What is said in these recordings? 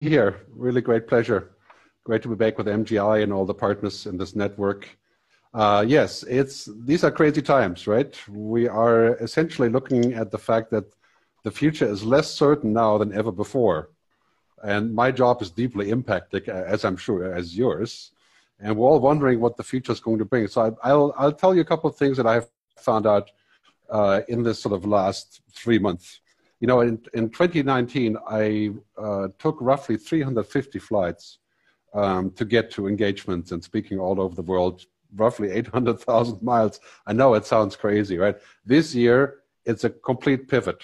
here. Really great pleasure. Great to be back with MGI and all the partners in this network. Uh, yes, it's these are crazy times, right? We are essentially looking at the fact that the future is less certain now than ever before, and my job is deeply impacted, as I'm sure as yours. And we're all wondering what the future is going to bring. So I, will I'll tell you a couple of things that I've found out uh, in this sort of last three months. You know, in, in 2019, I uh, took roughly 350 flights um, to get to engagements and speaking all over the world, roughly 800,000 miles. I know it sounds crazy, right? This year, it's a complete pivot.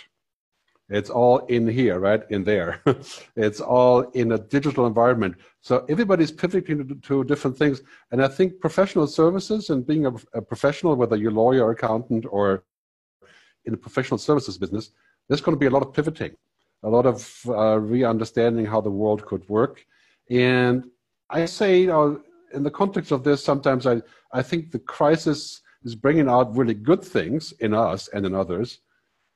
It's all in here, right? In there. it's all in a digital environment. So everybody's pivoting to, different things. And I think professional services and being a, a professional, whether you're a lawyer, accountant, or in the professional services business, there's going to be a lot of pivoting, a lot of uh, re-understanding how the world could work. And I say, you know, in the context of this, sometimes I, I think the crisis is bringing out really good things in us and in others,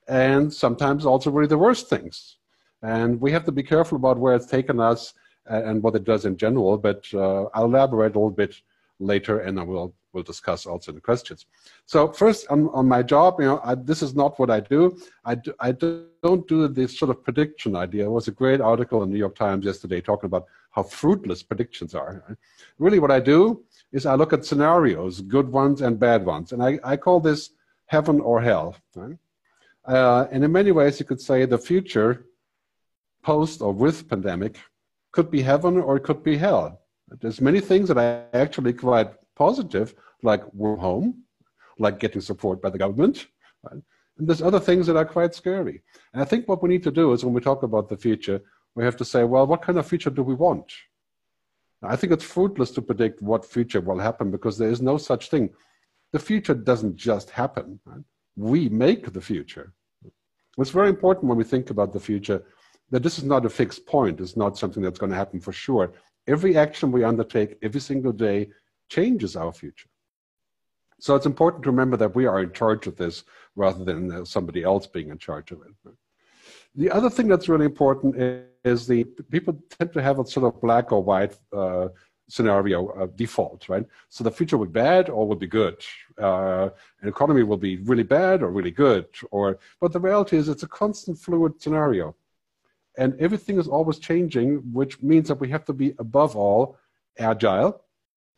and sometimes also really the worst things. And we have to be careful about where it's taken us and what it does in general, but uh, I'll elaborate a little bit later and I will we'll discuss also in the questions. So first on, on my job, you know, I, this is not what I do. I, do. I don't do this sort of prediction idea. It was a great article in the New York Times yesterday talking about how fruitless predictions are. Really what I do is I look at scenarios, good ones and bad ones. And I, I call this heaven or hell. Right? Uh, and in many ways, you could say the future post or with pandemic could be heaven or it could be hell. There's many things that I actually quite positive, like we're home, like getting support by the government. Right? And there's other things that are quite scary. And I think what we need to do is when we talk about the future, we have to say, well, what kind of future do we want? I think it's fruitless to predict what future will happen because there is no such thing. The future doesn't just happen. Right? We make the future. It's very important when we think about the future that this is not a fixed point. It's not something that's going to happen for sure. Every action we undertake every single day changes our future. So it's important to remember that we are in charge of this rather than uh, somebody else being in charge of it. The other thing that's really important is the people tend to have a sort of black or white uh, scenario uh, default, right? So the future will be bad or will be good. Uh, an economy will be really bad or really good. Or, but the reality is it's a constant fluid scenario. And everything is always changing, which means that we have to be above all agile,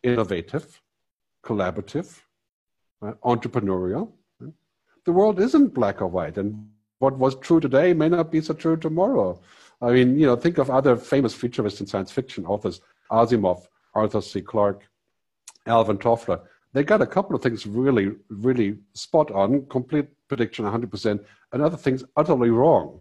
innovative, collaborative, right? entrepreneurial. Right? The world isn't black or white, and what was true today may not be so true tomorrow. I mean, you know, think of other famous futurists and science fiction authors: Asimov, Arthur C. Clarke, Alvin Toffler. They got a couple of things really, really spot on, complete prediction, 100%, and other things utterly wrong.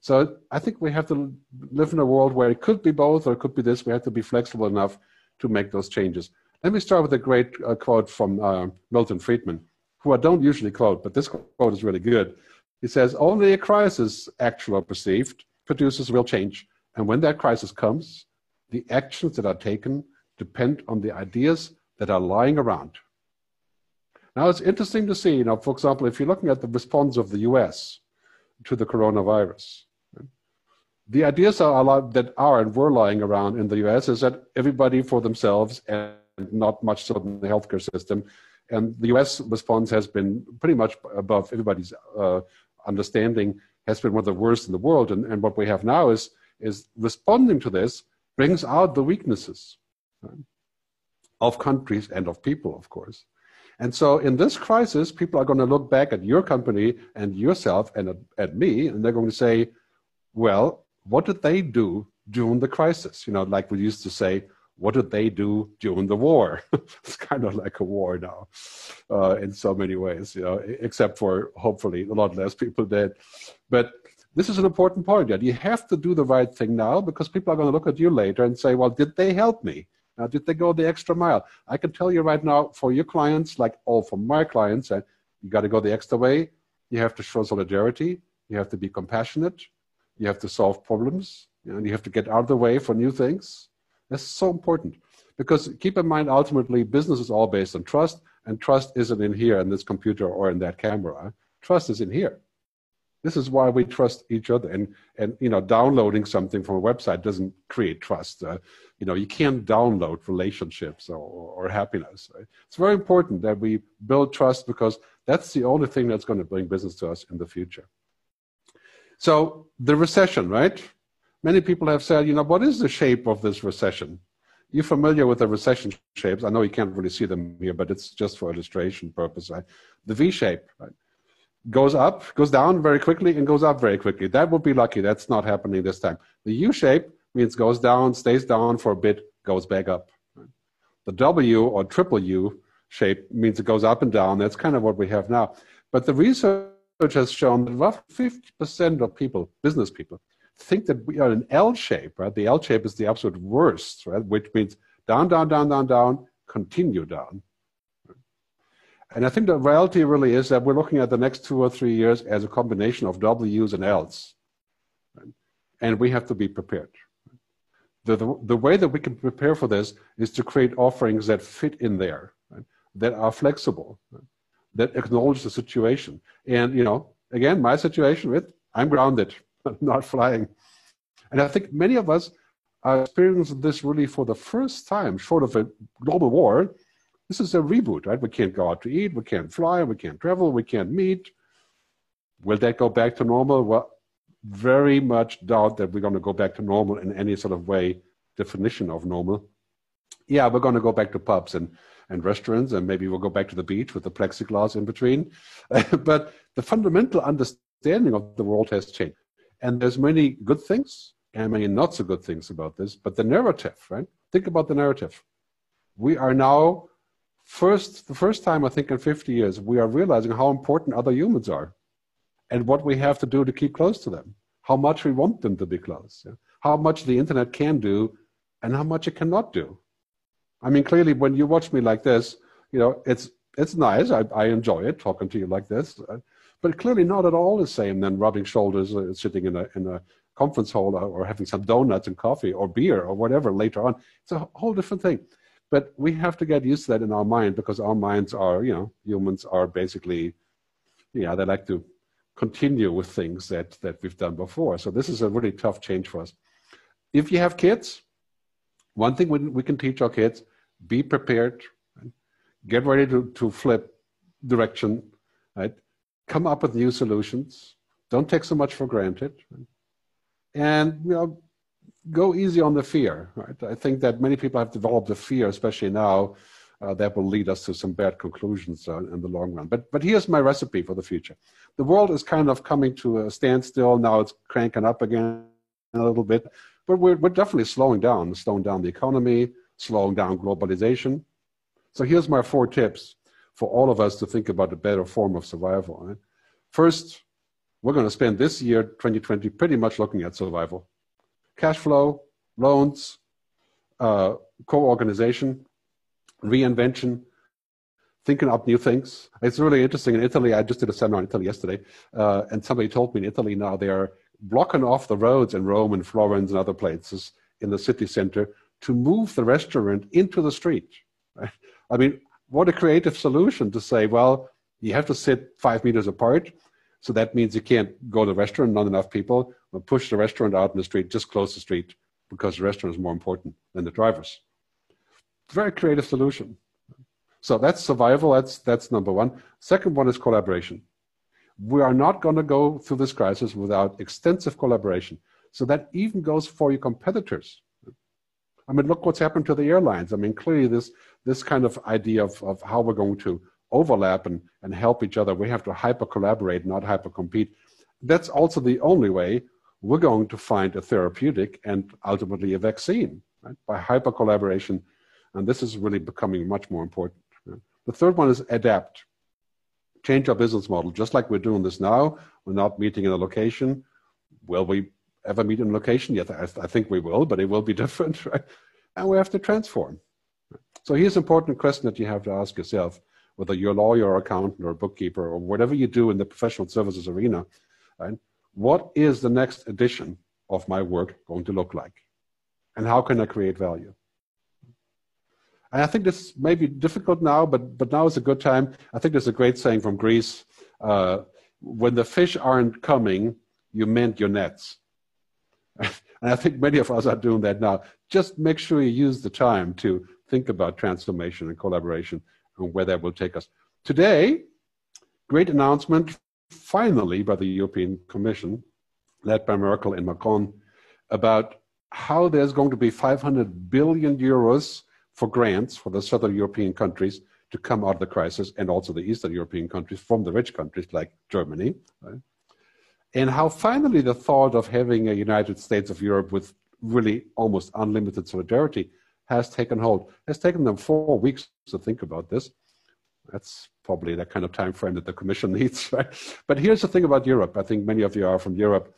So I think we have to live in a world where it could be both or it could be this. We have to be flexible enough to make those changes. Let me start with a great uh, quote from uh, Milton Friedman, who I don't usually quote, but this quote is really good. He says, Only a crisis, actual or perceived, produces real change. And when that crisis comes, the actions that are taken depend on the ideas that are lying around. Now, it's interesting to see, you know, for example, if you're looking at the response of the US to the coronavirus, the ideas are, that are and were lying around in the US is that everybody for themselves and not much so in the healthcare system. And the US response has been pretty much above everybody's uh, understanding, has been one of the worst in the world. And, and what we have now is, is responding to this brings out the weaknesses right, of countries and of people, of course. And so in this crisis, people are going to look back at your company and yourself and at, at me, and they're going to say, well, what did they do during the crisis? You know, like we used to say, what did they do during the war? it's kind of like a war now, uh, in so many ways, you know, except for hopefully a lot less people dead. But this is an important point that you have to do the right thing now because people are going to look at you later and say, well, did they help me? Uh, did they go the extra mile? I can tell you right now, for your clients, like all for my clients, you got to go the extra way. You have to show solidarity. You have to be compassionate. You have to solve problems. And you have to get out of the way for new things. That's so important. Because keep in mind, ultimately, business is all based on trust, and trust isn't in here in this computer or in that camera. Trust is in here. This is why we trust each other. And, and you know, downloading something from a website doesn't create trust. Uh, you know, you can't download relationships or, or happiness. It's very important that we build trust because that's the only thing that's going to bring business to us in the future. So the recession, right? Many people have said, you know, what is the shape of this recession? You're familiar with the recession shapes. I know you can't really see them here, but it's just for illustration purpose. Right? The V shape right? goes up, goes down very quickly, and goes up very quickly. That would be lucky. That's not happening this time. The U shape means goes down, stays down for a bit, goes back up. The W or triple U shape means it goes up and down. That's kind of what we have now. But the research has shown that roughly 50% of people, business people, think that we are in L shape, right? The L shape is the absolute worst, right? Which means down, down, down, down, down, continue down. And I think the reality really is that we're looking at the next two or three years as a combination of W's and L's. Right? And we have to be prepared. The, the, the, way that we can prepare for this is to create offerings that fit in there, right? that are flexible, right? That acknowledge the situation. And, you know, again, my situation with I'm grounded. not flying. And I think many of us are experiencing this really for the first time, short of a global war. This is a reboot, right? We can't go out to eat, we can't fly, we can't travel, we can't meet. Will that go back to normal? Well, very much doubt that we're going to go back to normal in any sort of way, definition of normal. Yeah, we're going to go back to pubs and, and restaurants, and maybe we'll go back to the beach with the plexiglass in between. but the fundamental understanding of the world has changed. And there's many good things and many not so good things about this, but the narrative, right? Think about the narrative. We are now first, the first time I think in 50 years, we are realizing how important other humans are and what we have to do to keep close to them, how much we want them to be close, how much the internet can do and how much it cannot do. I mean, clearly, when you watch me like this, you know, it's it's nice. I, I enjoy it talking to you like this but clearly not at all the same than rubbing shoulders, uh, sitting in a, in a conference hall or, or having some donuts and coffee or beer or whatever later on. It's a whole different thing. But we have to get used to that in our mind because our minds are, you know, humans are basically, yeah, they like to continue with things that, that we've done before. So this is a really tough change for us. If you have kids, one thing we, we can teach our kids, be prepared, get ready to, to flip direction, right? come up with new solutions. Don't take so much for granted. And you know, go easy on the fear. Right? I think that many people have developed a fear, especially now, uh, that will lead us to some bad conclusions uh, in the long run. But but here's my recipe for the future. The world is kind of coming to a standstill now. It's cranking up again a little bit, but we're we're definitely slowing down, slowing down the economy, slowing down globalization. So here's my four tips for all of us to think about a better form of survival. Right? First, we're going to spend this year, 2020, pretty much looking at survival. Cash flow, loans, uh, co-organization, reinvention, thinking up new things. It's really interesting. In Italy, I just did a seminar in Italy yesterday, uh, and somebody told me in Italy now they are blocking off the roads in Rome and Florence and other places in the city center to move the restaurant into the street. Right? I mean, what a creative solution to say, well, you have to sit five meters apart. So that means you can't go to the restaurant, not enough people. Push the restaurant out in the street, just close the street because the restaurant is more important than the drivers. Very creative solution. So that's survival. That's, that's number one. Second one is collaboration. We are not going to go through this crisis without extensive collaboration. So that even goes for your competitors. I mean, look what's happened to the airlines. I mean, clearly this this kind of idea of, of how we're going to overlap and, and help each other, we have to hyper collaborate, not hyper compete. That's also the only way we're going to find a therapeutic and ultimately a vaccine right? by hyper collaboration. And this is really becoming much more important. The third one is adapt, change our business model, just like we're doing this now. We're not meeting in a location. Will we ever meet in location? Yes, I, I think we will, but it will be different, right? And we have to transform. So here's an important question that you have to ask yourself, whether you're a lawyer or accountant or a bookkeeper or whatever you do in the professional services arena, right? What is the next edition of my work going to look like? And how can I create value? And I think this may be difficult now, but, but now is a good time. I think there's a great saying from Greece. Uh, when the fish aren't coming, you mend your nets. and I think many of us are doing that now. Just make sure you use the time to think about transformation and collaboration and where that will take us. Today, great announcement finally by the European Commission, led by Merkel and Macron, about how there's going to be 500 billion euros for grants for the southern European countries to come out of the crisis and also the Eastern European countries from the rich countries like Germany. Right? And how finally the thought of having a United States of Europe with really almost unlimited solidarity has taken hold. It has taken them four weeks to think about this. That's probably the kind of time frame that the Commission needs, right? But here's the thing about Europe. I think many of you are from Europe.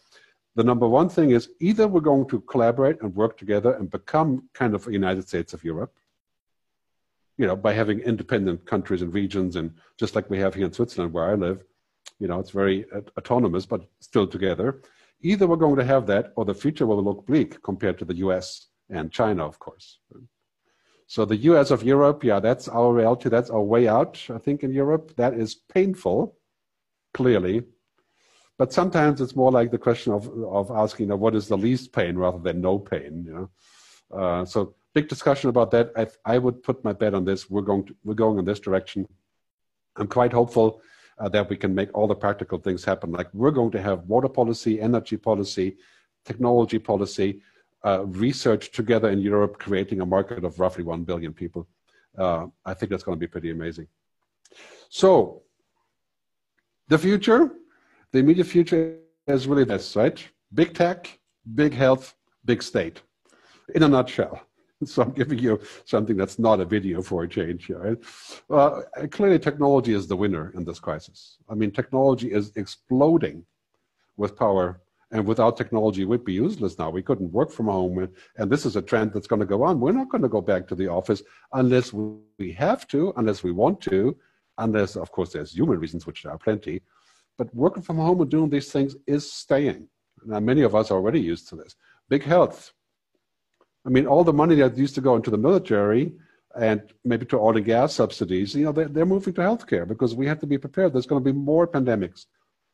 The number one thing is either we're going to collaborate and work together and become kind of a United States of Europe, you know, by having independent countries and regions, and just like we have here in Switzerland where I live, you know, it's very autonomous, but still together. Either we're going to have that, or the future will look bleak compared to the US and China, of course. So the US of Europe, yeah, that's our reality. That's our way out, I think, in Europe. That is painful, clearly. But sometimes it's more like the question of, of asking, you know, what is the least pain rather than no pain, you know? Uh, so big discussion about that. I, I would put my bet on this. We're going, to, we're going in this direction. I'm quite hopeful uh, that we can make all the practical things happen. Like we're going to have water policy, energy policy, technology policy, uh, research together in Europe, creating a market of roughly 1 billion people. Uh, I think that's going to be pretty amazing. So, the future, the immediate future is really this, right? Big tech, big health, big state, in a nutshell. So I'm giving you something that's not a video for a change here. Right? Uh, clearly, technology is the winner in this crisis. I mean, technology is exploding with power and without technology, we'd be useless now. We couldn't work from home. And this is a trend that's going to go on. We're not going to go back to the office unless we have to, unless we want to, unless, of course, there's human reasons, which there are plenty. But working from home and doing these things is staying. Now, many of us are already used to this. Big health. I mean, all the money that used to go into the military and maybe to oil and gas subsidies, you know, they're, they're moving to healthcare because we have to be prepared. There's going to be more pandemics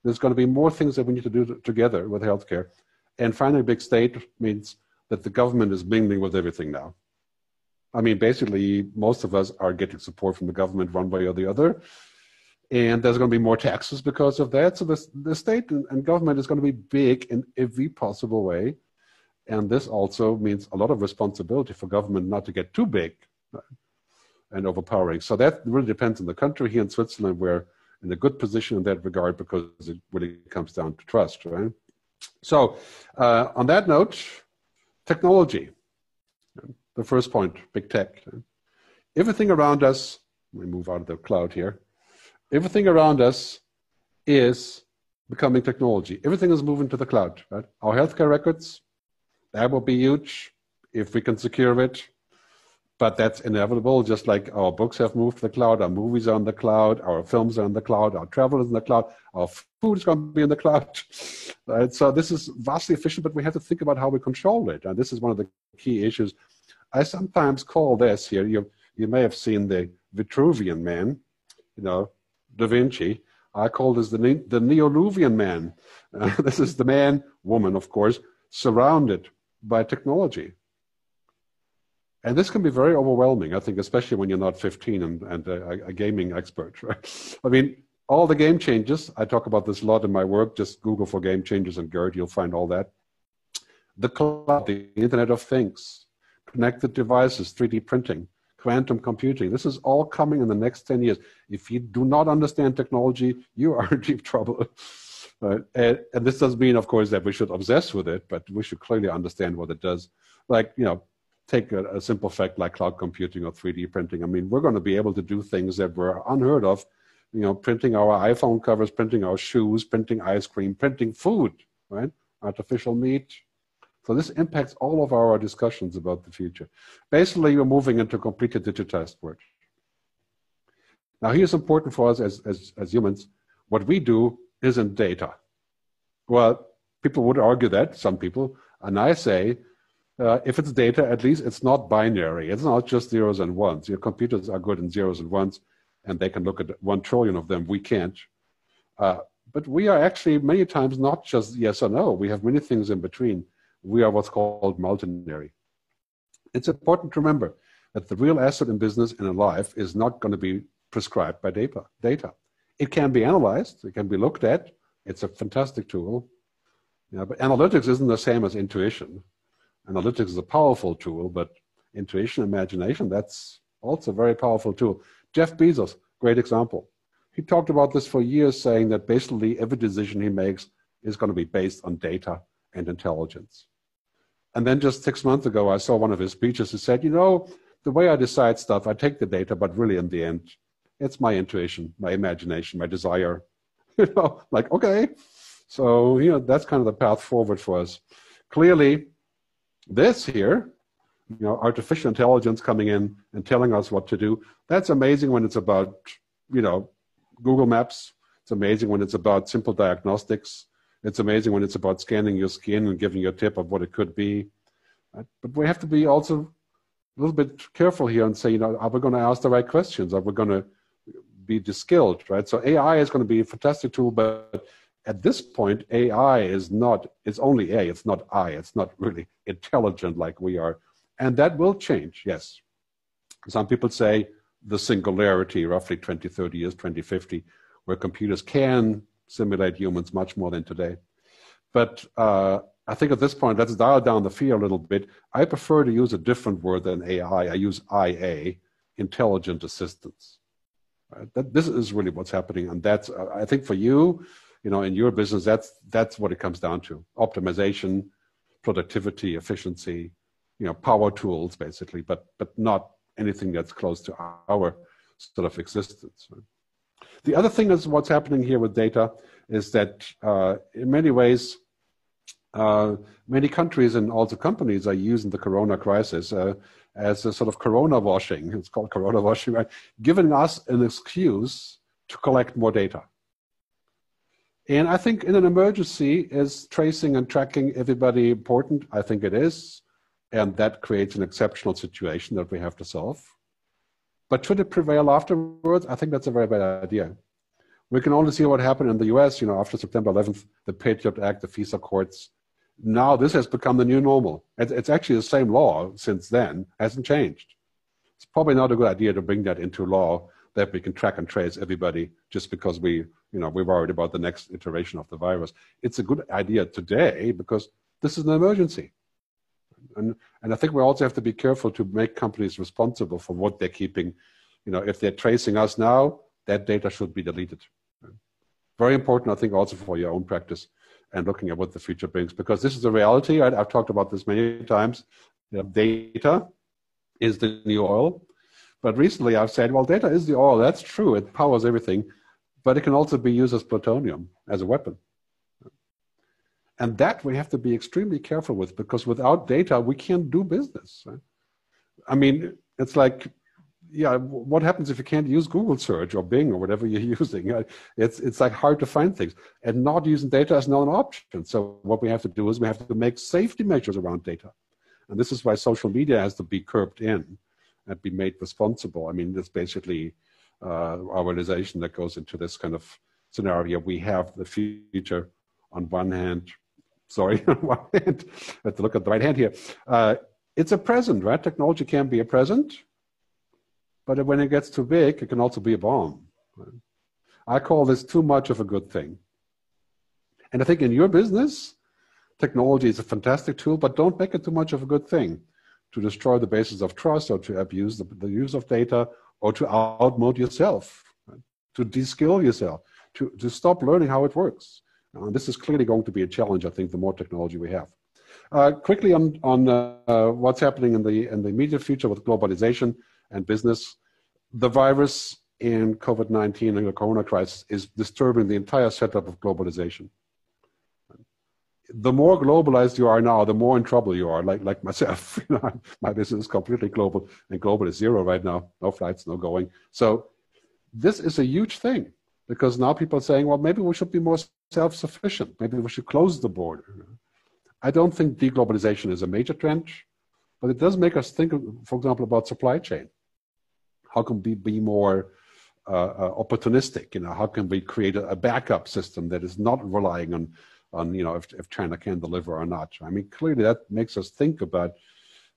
there's going to be more things that we need to do together with healthcare. And finally, big state means that the government is mingling with everything now. I mean, basically, most of us are getting support from the government one way or the other. And there's going to be more taxes because of that. So the, the state and, and government is going to be big in every possible way. And this also means a lot of responsibility for government not to get too big and overpowering. So that really depends on the country here in Switzerland, we're in a good position in that regard because it really comes down to trust, right? So, uh, on that note, technology. The first point, big tech. Everything around us, we move out of the cloud here. Everything around us is becoming technology. Everything is moving to the cloud, right? Our healthcare records, that will be huge if we can secure it but that's inevitable. Just like our books have moved to the cloud, our movies are on the cloud, our films are on the cloud, our travel is in the cloud, our food is going to be in the cloud. Right? So this is vastly efficient, but we have to think about how we control it. And this is one of the key issues. I sometimes call this here. You you may have seen the Vitruvian man, you know, Da Vinci. I call this the the Neoluvian man. Uh, this is the man, woman, of course, surrounded by technology and this can be very overwhelming, I think, especially when you're not 15 and, and a, a, gaming expert, right? I mean, all the game changes, I talk about this a lot in my work, just Google for game changes and Gerd, you'll find all that. The cloud, the Internet of Things, connected devices, 3D printing, quantum computing, this is all coming in the next 10 years. If you do not understand technology, you are in deep trouble. And, and this doesn't mean, of course, that we should obsess with it, but we should clearly understand what it does. Like, you know, take a, a, simple fact like cloud computing or 3D printing. I mean, we're going to be able to do things that were unheard of. You know, printing our iPhone covers, printing our shoes, printing ice cream, printing food, right? Artificial meat. So this impacts all of our discussions about the future. Basically, we're moving into a completely digitized world. Now, here's important for us as, as, as humans. What we do isn't data. Well, people would argue that, some people, and I say uh, if it's data, at least it's not binary. It's not just zeros and ones. Your computers are good in zeros and ones, and they can look at one trillion of them. We can't. Uh, but we are actually many times not just yes or no. We have many things in between. We are what's called multinary. It's important to remember that the real asset in business and in life is not going to be prescribed by data. Data. It can be analyzed. It can be looked at. It's a fantastic tool. Yeah, but analytics isn't the same as intuition. Analytics is a powerful tool, but intuition, imagination, that's also a very powerful tool. Jeff Bezos, great example. He talked about this for years, saying that basically every decision he makes is going to be based on data and intelligence. And then just six months ago, I saw one of his speeches. He said, You know, the way I decide stuff, I take the data, but really in the end, it's my intuition, my imagination, my desire. you know, like, okay. So, you know, that's kind of the path forward for us. Clearly, this here, you know, artificial intelligence coming in and telling us what to do, that's amazing when it's about, you know, Google Maps. It's amazing when it's about simple diagnostics. It's amazing when it's about scanning your skin and giving you a tip of what it could be. But we have to be also a little bit careful here and say, you know, are we going to ask the right questions? Are we going to be skilled, right? So AI is going to be a fantastic tool, but at this point, AI is not, it's only A, it's not I, it's not really intelligent like we are. And that will change, yes. Some people say the singularity, roughly 20, 30 years, 2050, where computers can simulate humans much more than today. But uh, I think at this point, let's dial down the fear a little bit. I prefer to use a different word than AI. I use IA, intelligent assistance. That, this is really what's happening, and that's I think for you, you know, in your business, that's that's what it comes down to: optimization, productivity, efficiency, you know, power tools, basically, but but not anything that's close to our sort of existence. The other thing is what's happening here with data is that uh, in many ways uh, many countries and also companies are using the corona crisis uh, as a sort of corona washing. It's called corona washing, right? Giving us an excuse to collect more data. And I think in an emergency, is tracing and tracking everybody important? I think it is. And that creates an exceptional situation that we have to solve. But should it prevail afterwards? I think that's a very bad idea. We can only see what happened in the US, you know, after September 11th, the Patriot Act, the FISA courts, now this has become the new normal. It's, it's actually the same law since then, hasn't changed. It's probably not a good idea to bring that into law that we can track and trace everybody just because we, you know, we're worried about the next iteration of the virus. It's a good idea today because this is an emergency. And, and I think we also have to be careful to make companies responsible for what they're keeping. You know, if they're tracing us now, that data should be deleted. Very important, I think, also for your own practice and looking at what the future brings. Because this is a reality. right? I, have talked about this many times. Data is the new oil. But recently I've said, well, data is the oil. That's true. It powers everything. But it can also be used as plutonium, as a weapon. And that we have to be extremely careful with because without data, we can't do business. Right? I mean, it's like yeah, what happens if you can't use Google search or Bing or whatever you're using? Uh, it's, it's like hard to find things. And not using data is not an option. So what we have to do is we have to make safety measures around data. And this is why social media has to be curbed in and be made responsible. I mean, it's basically uh, our realization that goes into this kind of scenario. We have the future on one hand, sorry, on one hand, I have to look at the right hand here. Uh, it's a present, right? Technology can be a present but when it gets too big, it can also be a bomb. I call this too much of a good thing. And I think in your business, technology is a fantastic tool, but don't make it too much of a good thing to destroy the basis of trust or to abuse the, the use of data or to outmode yourself, to de-skill yourself, to, to stop learning how it works. Uh, this is clearly going to be a challenge, I think, the more technology we have. Uh, quickly on, on uh, what's happening in the, in the immediate future with globalization and business. The virus in COVID 19 and the corona crisis is disturbing the entire setup of globalization. The more globalized you are now, the more in trouble you are, like, like myself. You know, my business is completely global, and global is zero right now. No flights, no going. So, this is a huge thing because now people are saying, well, maybe we should be more self sufficient. Maybe we should close the border. I don't think deglobalization is a major trend, but it does make us think, for example, about supply chain how can we be more uh, opportunistic. You know, how can we create a, a, backup system that is not relying on, on you know, if, if China can deliver or not? I mean, clearly that makes us think about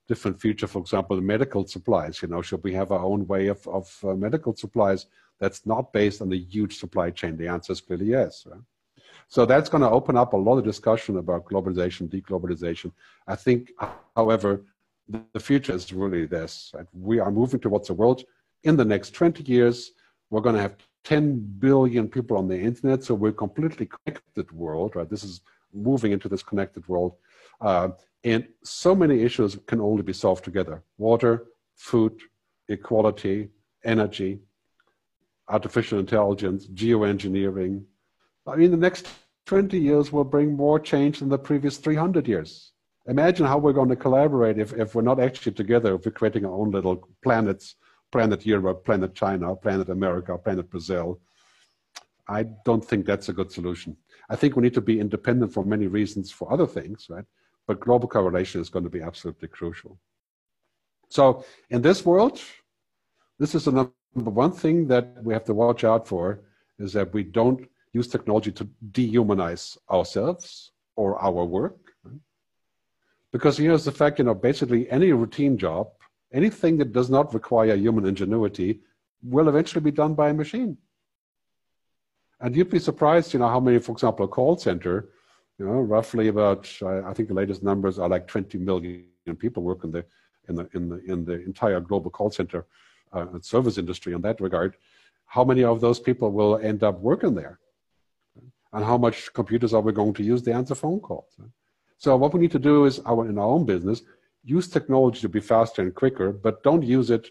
different future. For example, the medical supplies. You know, should we have our own way of of uh, medical supplies that's not based on the huge supply chain? The answer is clearly yes. Right? So that's going to open up a lot of discussion about globalization, deglobalization. I think, however, the future is really this. We are moving towards a world in the next 20 years. We're going to have 10 billion people on the internet, so we're completely connected world, right? This is moving into this connected world. Uh, and so many issues can only be solved together. Water, food, equality, energy, artificial intelligence, geoengineering, I mean, the next 20 years will bring more change than the previous 300 years. Imagine how we're going to collaborate if, if we're not actually together, if we're creating our own little planets, planet Europe, planet China, planet America, planet Brazil. I don't think that's a good solution. I think we need to be independent for many reasons for other things, right? But global correlation is going to be absolutely crucial. So in this world, this is the number one thing that we have to watch out for is that we don't use technology to dehumanize ourselves or our work. Because here's the fact, you know, basically any routine job, anything that does not require human ingenuity will eventually be done by a machine. And you'd be surprised, you know, how many, for example, a call center, you know, roughly about, I think the latest numbers are like 20 million people work in the, in the, in the, in the entire global call center uh, service industry in that regard. How many of those people will end up working there? and how much computers are we going to use to answer phone calls. So what we need to do is our, in our own business, use technology to be faster and quicker, but don't use it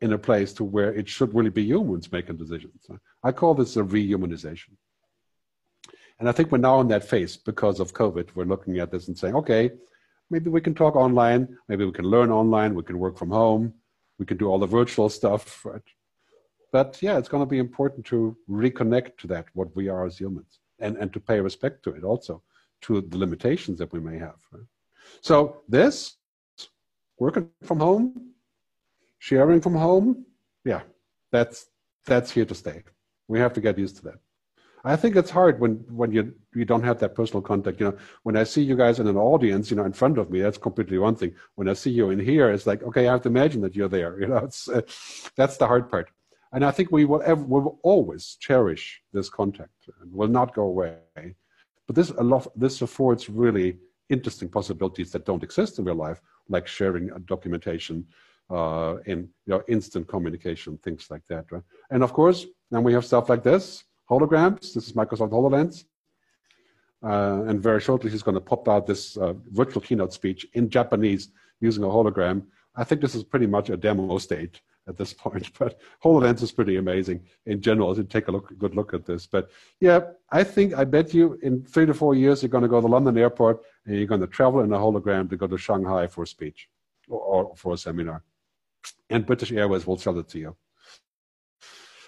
in a place to where it should really be humans making decisions. I call this a rehumanization. And I think we're now in that phase because of COVID. We're looking at this and saying, okay, maybe we can talk online, maybe we can learn online, we can work from home, we can do all the virtual stuff, right? But yeah, it's going to be important to reconnect to that, what we are as humans and, and to pay respect to it also, to the limitations that we may have. So this, working from home, sharing from home, yeah, that's that's here to stay. We have to get used to that. I think it's hard when when you you don't have that personal contact. You know, when I see you guys in an audience, you know, in front of me, that's completely one thing. When I see you in here, it's like, okay, I have to imagine that you're there. You know, it's uh, that's the hard part. And I think we will, ever, we will always cherish this contact and will not go away. But this, a lot, this affords really interesting possibilities that don't exist in real life, like sharing documentation uh, in you know, instant communication, things like that. Right? And of course, then we have stuff like this, holograms. This is Microsoft HoloLens. Uh, and very shortly, he's going to pop out this uh, virtual keynote speech in Japanese using a hologram. I think this is pretty much a demo state at this point. But HoloLens is pretty amazing in general. To take a look, good look at this. But yeah, I think I bet you in three to four years you're going to go to the London airport and you're going to travel in a hologram to go to Shanghai for a speech or, or for a seminar, and British Airways will sell it to you.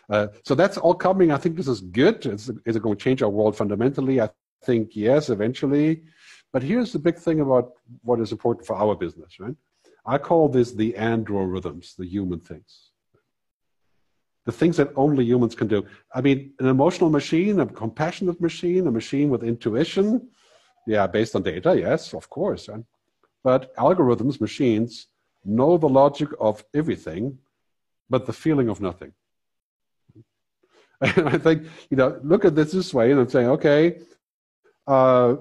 Uh, so that's all coming. I think this is good. Is, is it going to change our world fundamentally? I think yes, eventually. But here's the big thing about what is important for our business, right? I call this the androrithms, the human things. The things that only humans can do. I mean, an emotional machine, a compassionate machine, a machine with intuition, yeah, based on data, yes, of course. But algorithms, machines, know the logic of everything, but the feeling of nothing. And I think, you know, look at this this way, and I'm saying, okay, uh,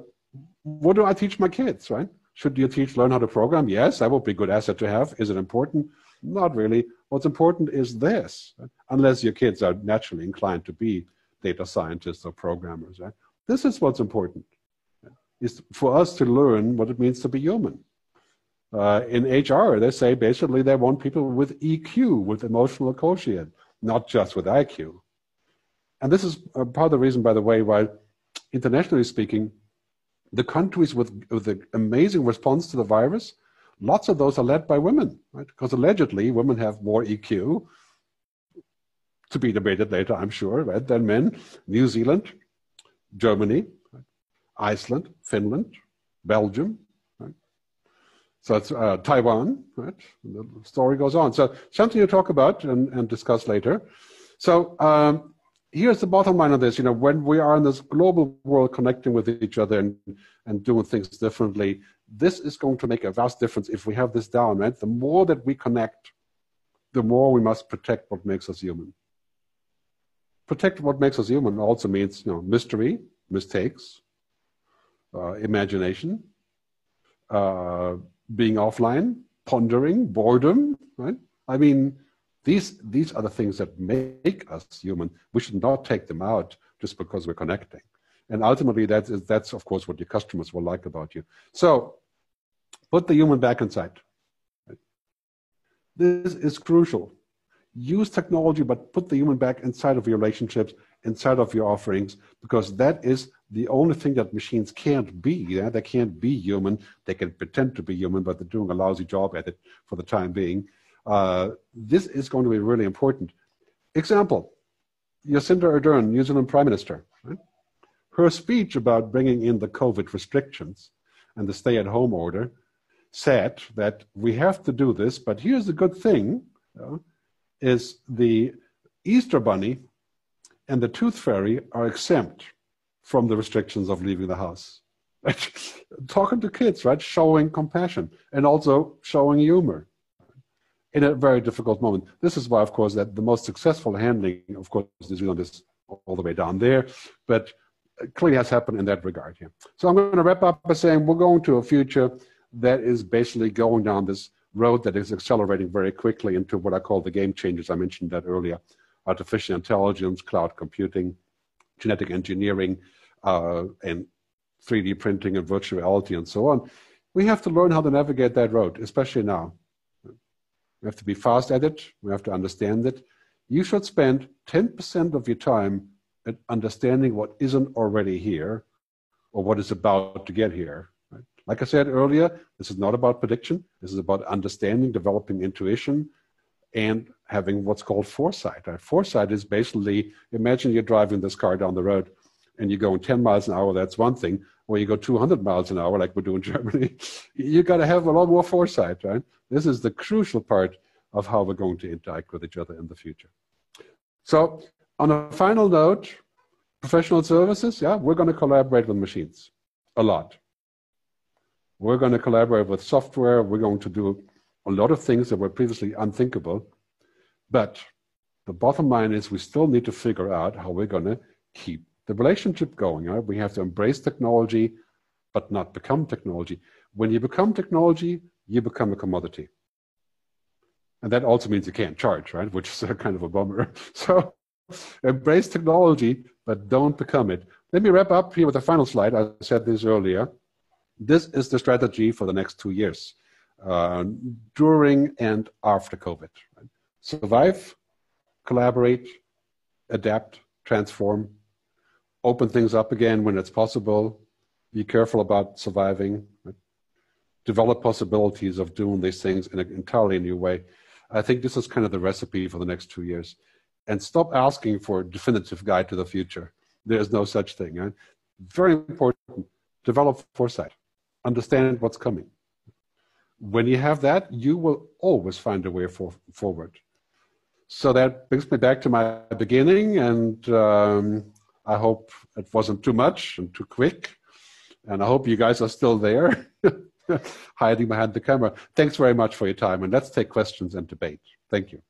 what do I teach my kids, right? Should you teach learn how to program? Yes, that would be a good asset to have. Is it important? Not really. What's important is this, unless your kids are naturally inclined to be data scientists or programmers. Right? This is what's important, is for us to learn what it means to be human. Uh, in HR, they say basically they want people with EQ, with emotional quotient, not just with IQ. And this is part of the reason, by the way, why internationally speaking, the countries with, with the amazing response to the virus, lots of those are led by women, right? Because allegedly women have more EQ, to be debated later, I'm sure, right, than men. New Zealand, Germany, right? Iceland, Finland, Belgium, right? So it's uh, Taiwan, right? The story goes on. So something to talk about and, and discuss later. So um, here's the bottom line of this. You know, when we are in this global world connecting with each other and, and doing things differently, this is going to make a vast difference if we have this down, right? The more that we connect, the more we must protect what makes us human. Protect what makes us human also means, you know, mystery, mistakes, uh, imagination, uh, being offline, pondering, boredom, right? I mean, these, these are the things that make us human. We should not take them out just because we're connecting. And ultimately, that's, that's of course what your customers will like about you. So put the human back inside. This is crucial. Use technology, but put the human back inside of your relationships, inside of your offerings, because that is the only thing that machines can't be. Yeah? They can't be human. They can pretend to be human, but they're doing a lousy job at it for the time being. Uh, this is going to be really important. Example, Jacinda Ardern, New Zealand Prime Minister. Right? Her speech about bringing in the COVID restrictions and the stay-at-home order said that we have to do this, but here's the good thing, uh, is the Easter Bunny and the Tooth Fairy are exempt from the restrictions of leaving the house. Talking to kids, right? Showing compassion and also showing humor in a very difficult moment. This is why, of course, that the most successful handling, of course, New Zealand is all the way down there, but clearly has happened in that regard here. So I'm going to wrap up by saying we're going to a future that is basically going down this road that is accelerating very quickly into what I call the game changers. I mentioned that earlier. Artificial intelligence, cloud computing, genetic engineering, uh, and 3D printing and virtual reality and so on. We have to learn how to navigate that road, especially now. We have to be fast at it. We have to understand it. You should spend 10% of your time at understanding what isn't already here or what is about to get here. Right? Like I said earlier, this is not about prediction. This is about understanding, developing intuition, and having what's called foresight. Right? Foresight is basically imagine you're driving this car down the road and you're going 10 miles an hour, that's one thing. Or you go 200 miles an hour, like we do in Germany, you got to have a lot more foresight, right? This is the crucial part of how we're going to interact with each other in the future. So, on a final note, professional services, yeah, we're going to collaborate with machines a lot. We're going to collaborate with software. We're going to do a lot of things that were previously unthinkable. But the bottom line is we still need to figure out how we're going to keep the relationship going. Right? We have to embrace technology, but not become technology. When you become technology, you become a commodity. And that also means you can't charge, right? Which is kind of a bummer. So embrace technology, but don't become it. Let me wrap up here with a final slide. I said this earlier. This is the strategy for the next two years, uh, during and after COVID. Survive, collaborate, adapt, transform, open things up again when it's possible. Be careful about surviving. Develop possibilities of doing these things in an entirely new way. I think this is kind of the recipe for the next two years. And stop asking for a definitive guide to the future. There's no such thing. Right? Very important. Develop foresight. Understand what's coming. When you have that, you will always find a way for, forward. So that brings me back to my beginning, and um, I hope it wasn't too much and too quick. And I hope you guys are still there, hiding behind the camera. Thanks very much for your time. And let's take questions and debate. Thank you.